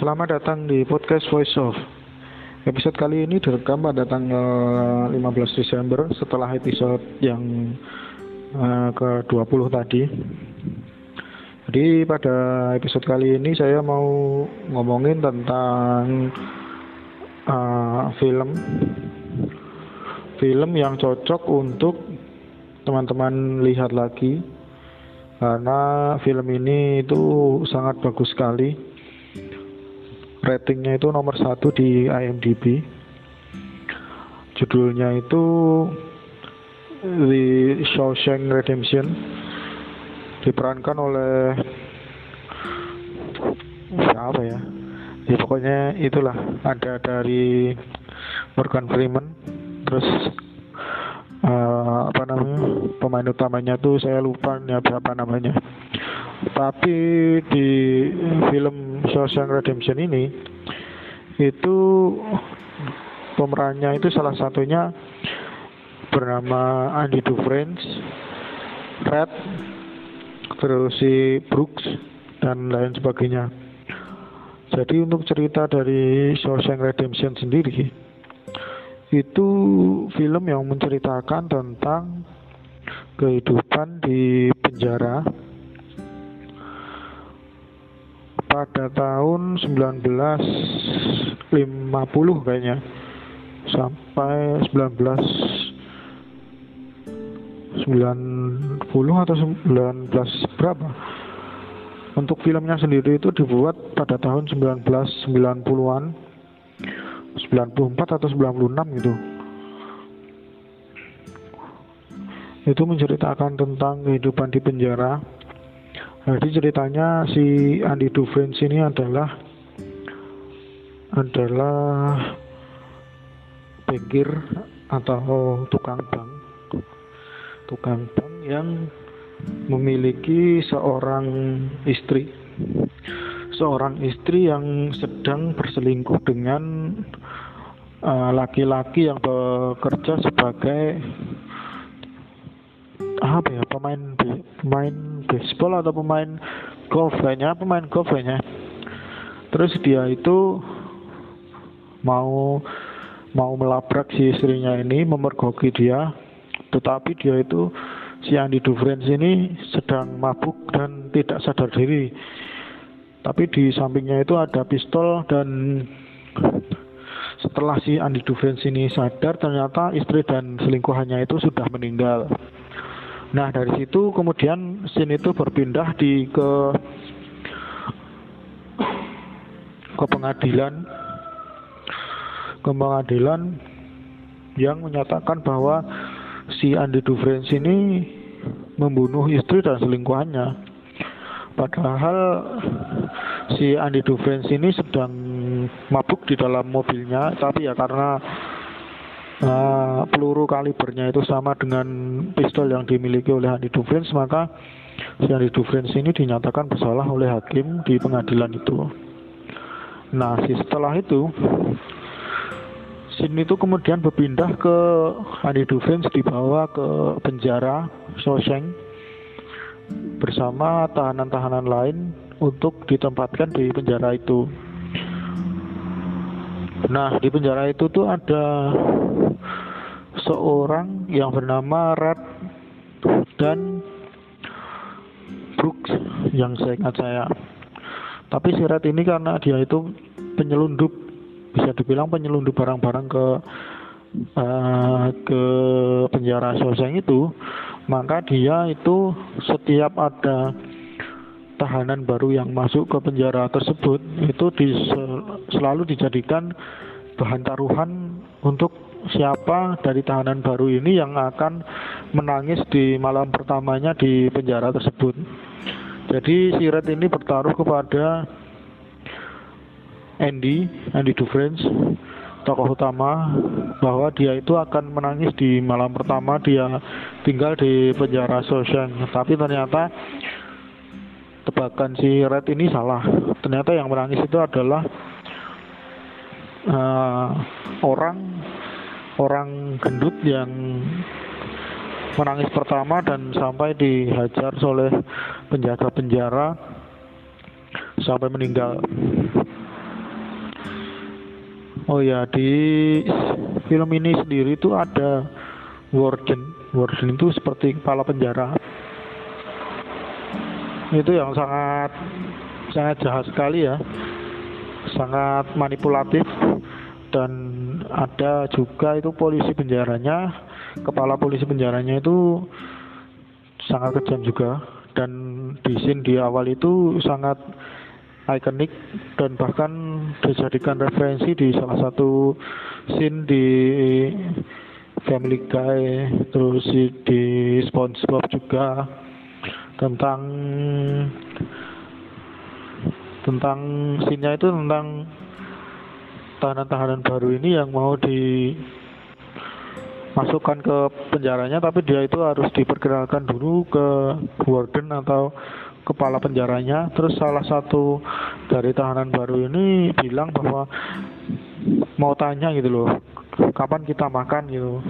Selamat datang di podcast Voice of. Episode kali ini direkam pada tanggal 15 Desember setelah episode yang uh, ke-20 tadi. Jadi pada episode kali ini saya mau ngomongin tentang uh, film film yang cocok untuk teman-teman lihat lagi karena film ini itu sangat bagus sekali ratingnya itu nomor satu di IMDb judulnya itu The Shawshank Redemption. Diperankan oleh siapa ya? Ya pokoknya itulah. Ada dari Morgan Freeman. Terus uh, apa namanya? Pemain utamanya tuh saya lupa ya berapa namanya tapi di film Shawshank Redemption ini itu pemerannya itu salah satunya bernama Andy Dufresne, Red, terus si Brooks dan lain sebagainya. Jadi untuk cerita dari Shawshank Redemption sendiri itu film yang menceritakan tentang kehidupan di penjara pada tahun 1950 kayaknya. Sampai 19 90 atau 19 berapa? Untuk filmnya sendiri itu dibuat pada tahun 1990-an 94 atau 96 gitu. Itu menceritakan tentang kehidupan di penjara jadi ceritanya si Andy Dufresne ini adalah adalah bankir atau tukang bank. Tukang bank yang memiliki seorang istri. Seorang istri yang sedang berselingkuh dengan uh, laki-laki uh, yang bekerja sebagai apa ya? Pemain pemain baseball atau pemain golf kayaknya pemain golf kayaknya terus dia itu mau mau melabrak si istrinya ini memergoki dia. Tetapi dia itu si Andy Dufresne ini sedang mabuk dan tidak sadar diri. Tapi di sampingnya itu ada pistol dan setelah si Andy Dufresne ini sadar ternyata istri dan selingkuhannya itu sudah meninggal Nah dari situ kemudian scene itu berpindah di ke ke pengadilan ke pengadilan yang menyatakan bahwa si Andy Dufresne ini membunuh istri dan selingkuhannya. Padahal si Andy Dufresne ini sedang mabuk di dalam mobilnya, tapi ya karena uh, peluru kalibernya itu sama dengan pistol yang dimiliki oleh Andi Dufresne maka si Andi Dufresne ini dinyatakan bersalah oleh hakim di pengadilan itu nah setelah itu Sin itu kemudian berpindah ke Andi Dufresne dibawa ke penjara Shawshank bersama tahanan-tahanan lain untuk ditempatkan di penjara itu. Nah, di penjara itu tuh ada seorang yang bernama Red dan Brooks yang saya ingat saya. Tapi si Red ini karena dia itu penyelundup, bisa dibilang penyelundup barang-barang ke uh, ke penjara Soseng itu, maka dia itu setiap ada tahanan baru yang masuk ke penjara tersebut itu di, selalu dijadikan bahan taruhan untuk siapa dari tahanan baru ini yang akan menangis di malam pertamanya di penjara tersebut. Jadi si Red ini bertaruh kepada Andy, Andy Dufresne, tokoh utama bahwa dia itu akan menangis di malam pertama dia tinggal di penjara Shawshank. Tapi ternyata tebakan si Red ini salah. Ternyata yang menangis itu adalah uh, orang orang gendut yang menangis pertama dan sampai dihajar oleh penjaga penjara sampai meninggal. oh ya di film ini sendiri itu ada warden. Warden itu seperti kepala penjara. Itu yang sangat sangat jahat sekali ya. Sangat manipulatif dan ada juga itu polisi penjaranya. Kepala polisi penjaranya itu sangat kejam juga. Dan di scene di awal itu sangat ikonik dan bahkan dijadikan referensi di salah satu scene di Family Guy terus di SpongeBob juga tentang tentang scene itu tentang tahanan-tahanan baru ini yang mau dimasukkan ke penjaranya tapi dia itu harus diperkenalkan dulu ke warden atau kepala penjaranya. Terus salah satu dari tahanan baru ini bilang bahwa mau tanya gitu loh kapan kita makan gitu.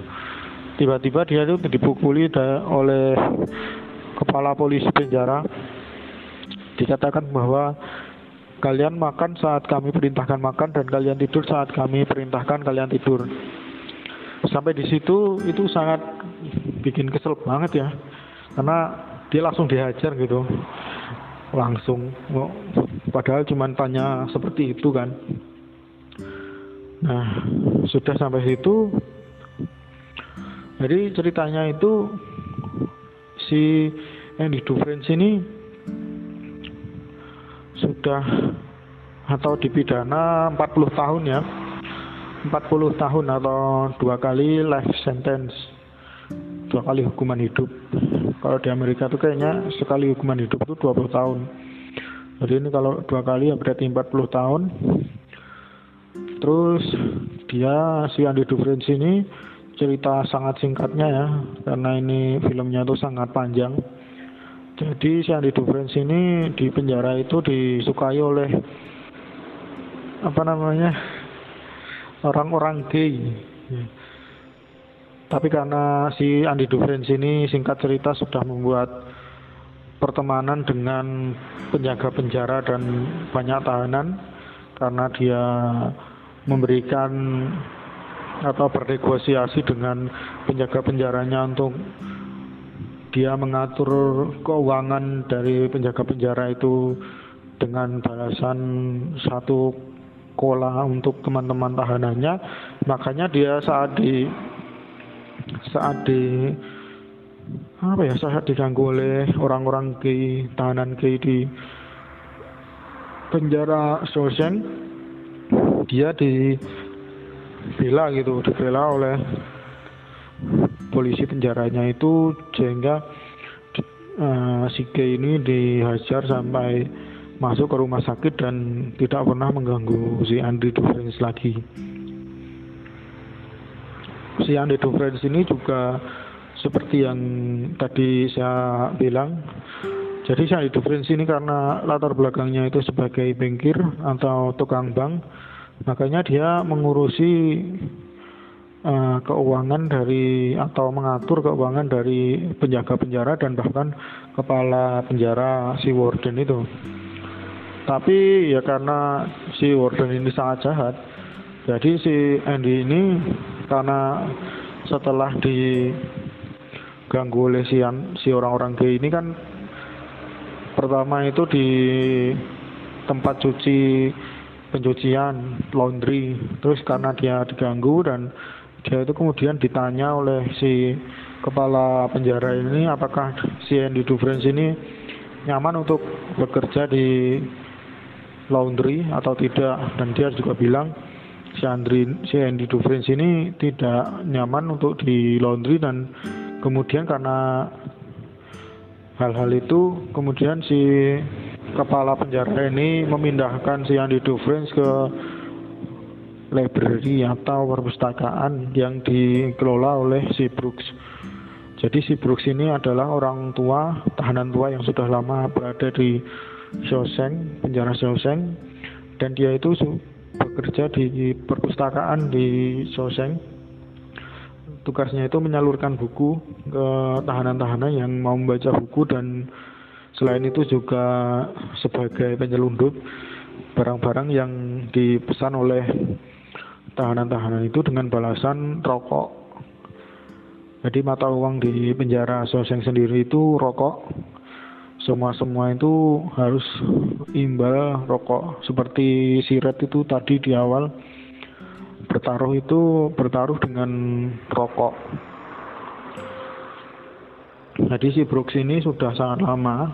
Tiba-tiba dia itu dipukuli oleh kepala polisi penjara. Dikatakan bahwa Kalian makan saat kami perintahkan makan dan kalian tidur saat kami perintahkan kalian tidur. Sampai di situ itu sangat bikin kesel banget ya. Karena dia langsung dihajar gitu. Langsung. Padahal cuma tanya seperti itu kan. Nah, sudah sampai situ. Jadi ceritanya itu si Andy Dufresne ini sudah atau dipidana 40 tahun ya. 40 tahun atau dua kali life sentence. Dua kali hukuman hidup. Kalau di Amerika itu kayaknya sekali hukuman hidup itu 20 tahun. Jadi ini kalau dua kali ya berarti 40 tahun. Terus dia si Andy Dufresne ini cerita sangat singkatnya ya. Karena ini filmnya tuh sangat panjang. Jadi si Andi Dufresne ini di penjara itu disukai oleh apa namanya orang-orang gay. Tapi karena si Andi Dufresne ini singkat cerita sudah membuat pertemanan dengan penjaga penjara dan banyak tahanan karena dia memberikan atau bernegosiasi dengan penjaga penjaranya untuk dia mengatur keuangan dari penjaga penjara itu dengan balasan satu kola untuk teman-teman tahanannya makanya dia saat di saat di apa ya saat diganggu oleh orang-orang ke tahanan ke di penjara Shawshank dia dibela gitu dibela oleh polisi penjaranya itu sehingga uh, si G ini dihajar sampai masuk ke rumah sakit dan tidak pernah mengganggu si Andri Dufresne lagi. Si Andri Dufresne ini juga seperti yang tadi saya bilang, jadi si Andri Dufresne ini karena latar belakangnya itu sebagai bankir atau tukang bank, makanya dia mengurusi uh, keuangan dari atau mengatur keuangan dari penjaga penjara dan bahkan kepala penjara si warden itu. Tapi ya karena si warden ini sangat jahat, jadi si Andy ini karena setelah diganggu oleh si, si orang-orang gay ini kan pertama itu di tempat cuci pencucian laundry terus karena dia diganggu dan dia itu kemudian ditanya oleh si kepala penjara ini apakah si Andy Dufresne ini nyaman untuk bekerja di laundry atau tidak dan dia juga bilang si Andri si Andy Dufresne ini tidak nyaman untuk di laundry dan kemudian karena hal-hal itu kemudian si kepala penjara ini memindahkan si Andy Dufresne ke library atau perpustakaan yang dikelola oleh si Brooks. Jadi si Brooks ini adalah orang tua, tahanan tua yang sudah lama berada di Shawshank, penjara Shawshank, dan dia itu bekerja di perpustakaan di Shawshank. Tugasnya itu menyalurkan buku ke tahanan-tahanan yang mau membaca buku dan selain itu juga sebagai penyelundup barang-barang yang dipesan oleh tahanan-tahanan itu dengan balasan rokok. Jadi mata uang di penjara Soseng sendiri itu rokok. Semua-semua itu harus imbal rokok. Seperti siret itu tadi di awal bertaruh itu bertaruh dengan rokok. Jadi si Brooks ini sudah sangat lama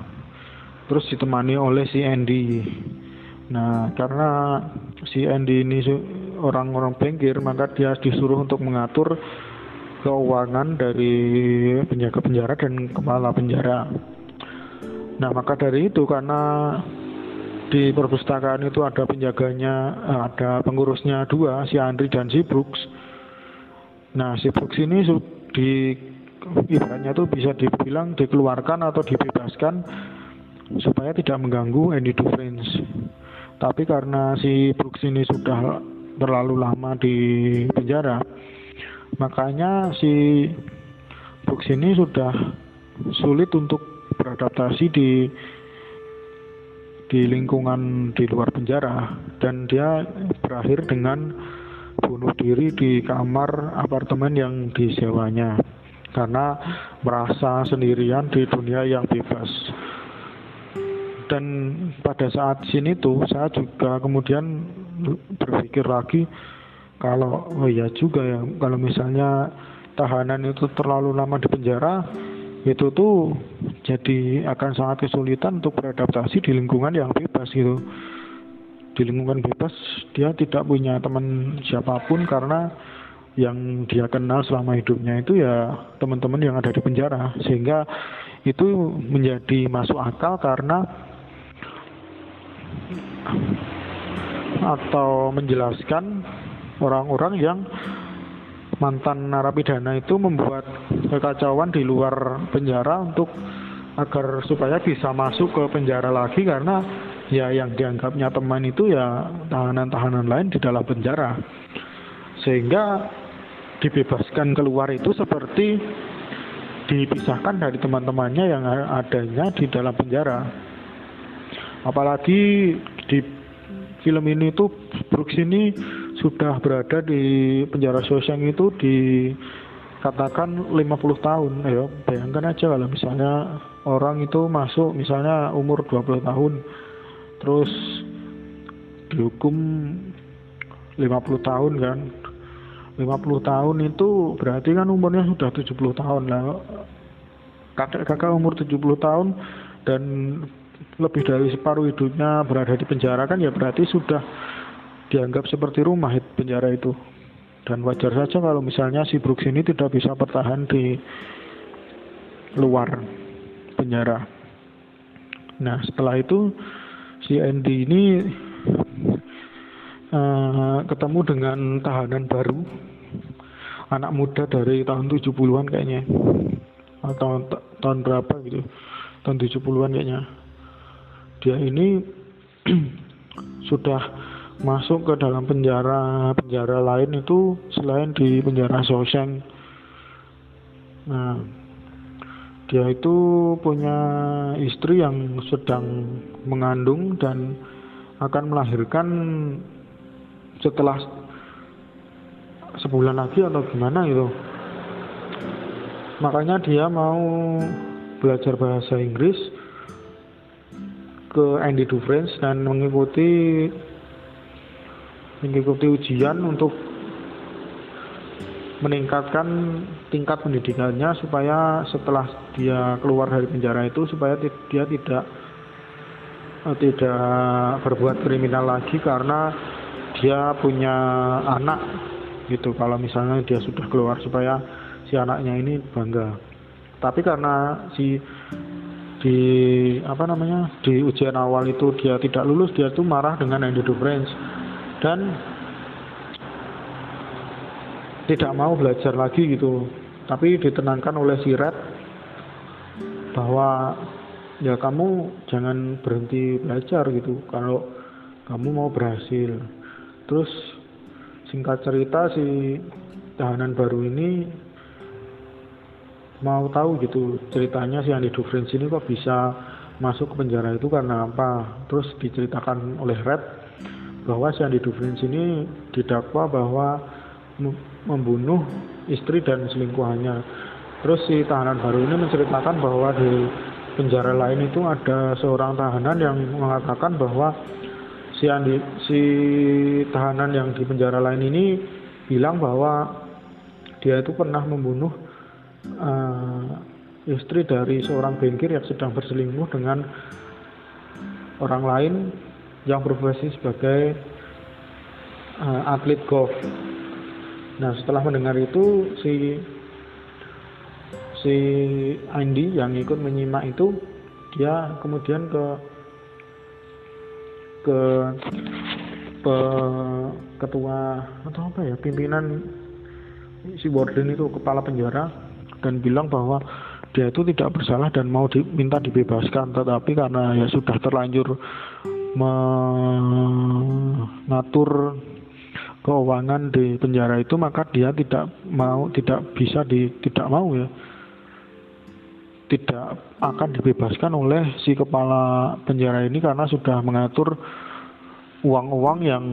terus ditemani oleh si Andy. Nah, karena si Andy ini orang-orang bengkir, maka dia disuruh untuk mengatur keuangan dari penjaga penjara dan kepala penjara. Nah, maka dari itu karena di perpustakaan itu ada penjaganya, ada pengurusnya dua, si Andri dan si Brooks. Nah, si Brooks ini di ibaratnya itu bisa dibilang dikeluarkan atau dibebaskan supaya tidak mengganggu Andy Dufresne. Tapi karena si Brooks ini sudah terlalu lama di penjara, makanya si Brooks ini sudah sulit untuk beradaptasi di di lingkungan di luar penjara. Dan dia berakhir dengan bunuh diri di kamar apartemen yang disewanya. Karena merasa sendirian di dunia yang bebas. Dan pada saat sini tuh saya juga kemudian berpikir lagi kalau oh ya juga ya kalau misalnya tahanan itu terlalu lama di penjara itu tuh jadi akan sangat kesulitan untuk beradaptasi di lingkungan yang bebas gitu. Di lingkungan bebas dia tidak punya teman siapa pun karena yang dia kenal selama hidupnya itu ya teman-teman yang ada di penjara. Sehingga itu menjadi masuk akal karena atau menjelaskan orang-orang yang mantan narapidana itu membuat kekacauan di luar penjara untuk agar supaya bisa masuk ke penjara lagi karena ya yang dianggapnya teman itu ya tahanan-tahanan lain di dalam penjara. Sehingga dibebaskan keluar itu seperti dipisahkan dari teman-temannya yang adanya di dalam penjara. Apalagi di film ini tuh Brooks ini sudah berada di penjara Shawshank itu di katakan 50 tahun. Ya bayangkan aja kalau misalnya orang itu masuk misalnya umur 20 tahun terus dihukum 50 tahun kan. 50 tahun itu berarti kan umurnya sudah 70 tahun lah. Kakak-kakak umur 70 tahun dan lebih dari separuh hidupnya berada di penjara kan ya berarti sudah dianggap seperti rumah penjara itu dan wajar saja kalau misalnya si Brooks ini tidak bisa bertahan di luar penjara. Nah setelah itu si Andy ini uh, ketemu dengan tahanan baru, anak muda dari tahun 70-an kayaknya, atau tahun berapa gitu, tahun 70-an kayaknya. Dia ini sudah masuk ke dalam penjara penjara lain itu selain di penjara Shawshank. Nah, dia itu punya istri yang sedang mengandung dan akan melahirkan setelah sebulan lagi atau gimana itu. Makanya dia mau belajar bahasa Inggris ke Andy Dufresne dan mengikuti mengikuti ujian untuk meningkatkan tingkat pendidikannya supaya setelah dia keluar dari penjara itu supaya dia tidak eh, tidak berbuat kriminal lagi karena dia punya anak gitu. Kalau misalnya dia sudah keluar supaya si anaknya ini bangga. Tapi karena si di apa namanya di ujian awal itu dia tidak lulus dia tuh marah dengan Andy Dufresne dan tidak mau belajar lagi gitu. Tapi ditenangkan oleh si Red bahwa ya kamu jangan berhenti belajar gitu. Kalau kamu mau berhasil. Terus singkat cerita si tahanan baru ini mau tahu gitu ceritanya si Andy Dufresne ini kok bisa masuk ke penjara itu karena apa. Terus diceritakan oleh Red bahwa si Andi Dufrins ini didakwa bahwa membunuh istri dan selingkuhannya. Terus si tahanan baru ini menceritakan bahwa di penjara lain itu ada seorang tahanan yang mengatakan bahwa si Andi, si tahanan yang di penjara lain ini bilang bahwa dia itu pernah membunuh uh, istri dari seorang bankir yang sedang berselingkuh dengan orang lain yang berprofesi sebagai uh, atlet golf. Nah setelah mendengar itu si si Andy yang ikut menyimak itu dia kemudian ke ke ke ketua atau apa ya pimpinan si warden itu kepala penjara dan bilang bahwa dia itu tidak bersalah dan mau diminta dibebaskan tetapi karena ya sudah terlanjur mengatur keuangan di penjara itu maka dia tidak mau tidak bisa di tidak mau ya tidak akan dibebaskan oleh si kepala penjara ini karena sudah mengatur uang-uang yang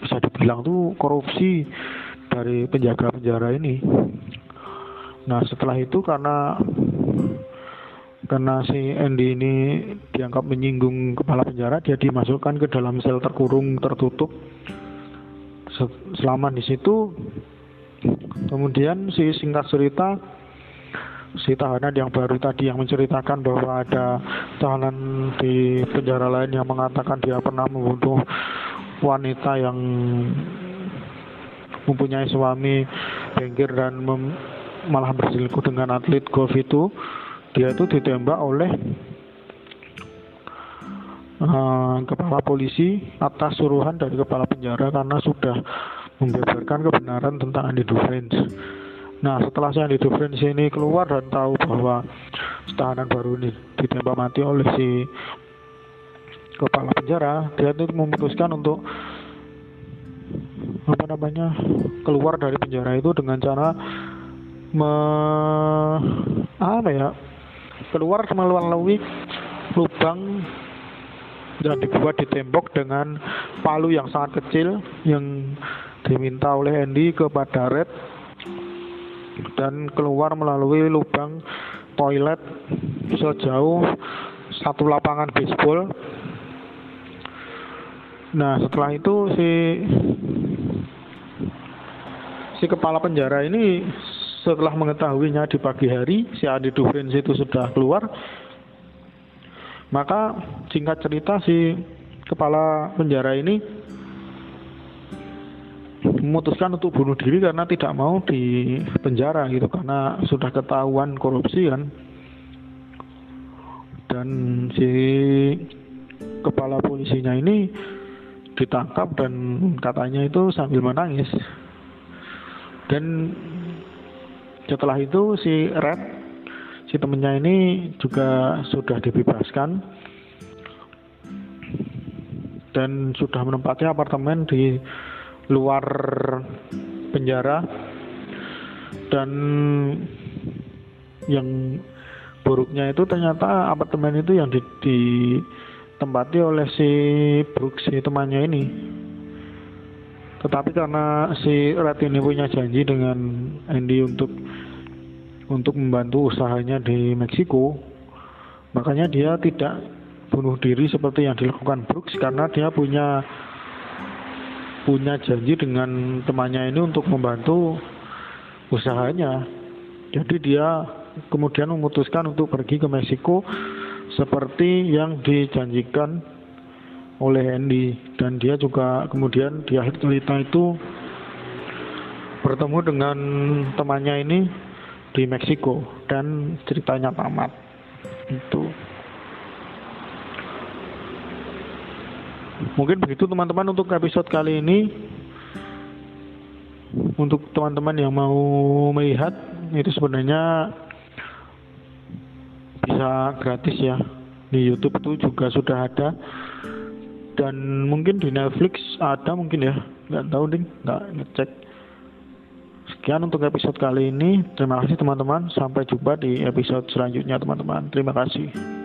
bisa dibilang tuh korupsi dari penjaga penjara ini. Nah setelah itu karena karena si Andy ini dianggap menyinggung kepala penjara, dia dimasukkan ke dalam sel terkurung tertutup. Selama di situ, kemudian si singkat cerita, si tahanan yang baru tadi yang menceritakan bahwa ada tahanan di penjara lain yang mengatakan dia pernah membunuh wanita yang mempunyai suami bengkir dan malah berselingkuh dengan atlet golf itu dia itu ditembak oleh uh, kepala polisi atas suruhan dari kepala penjara karena sudah membeberkan kebenaran tentang Andy Dufresne. Nah setelah si Andy Dufresne ini keluar dan tahu bahwa tahanan baru ini ditembak mati oleh si kepala penjara, dia itu memutuskan untuk apa namanya keluar dari penjara itu dengan cara me, apa ya keluar melalui lubang yang dibuat di tembok dengan palu yang sangat kecil yang diminta oleh Andy kepada Red dan keluar melalui lubang toilet sejauh satu lapangan baseball. Nah setelah itu si si kepala penjara ini setelah mengetahuinya di pagi hari si Adi Dufrins itu sudah keluar maka singkat cerita si kepala penjara ini memutuskan untuk bunuh diri karena tidak mau di penjara gitu karena sudah ketahuan korupsi kan. Dan si kepala polisinya ini ditangkap dan katanya itu sambil menangis. Dan setelah itu si Red si temennya ini juga sudah dibebaskan dan sudah menempati apartemen di luar penjara. Dan yang buruknya itu ternyata apartemen itu yang ditempati oleh si Brooks si temannya ini. Tetapi karena si Red ini punya janji dengan Andy untuk untuk membantu usahanya di Meksiko, makanya dia tidak bunuh diri seperti yang dilakukan Brooks karena dia punya punya janji dengan temannya ini untuk membantu usahanya. Jadi dia kemudian memutuskan untuk pergi ke Meksiko seperti yang dijanjikan oleh Andy dan dia juga kemudian di akhir cerita itu bertemu dengan temannya ini di Meksiko dan ceritanya tamat. Itu. Mungkin begitu teman-teman untuk episode kali ini. Untuk teman-teman yang mau melihat itu sebenarnya bisa gratis ya. Di YouTube itu juga sudah ada. Dan mungkin di Netflix ada mungkin ya. Nggak tahu ding. Nggak ngecek sekian untuk episode kali ini. Terima kasih teman-teman. Sampai jumpa di episode selanjutnya teman-teman. Terima kasih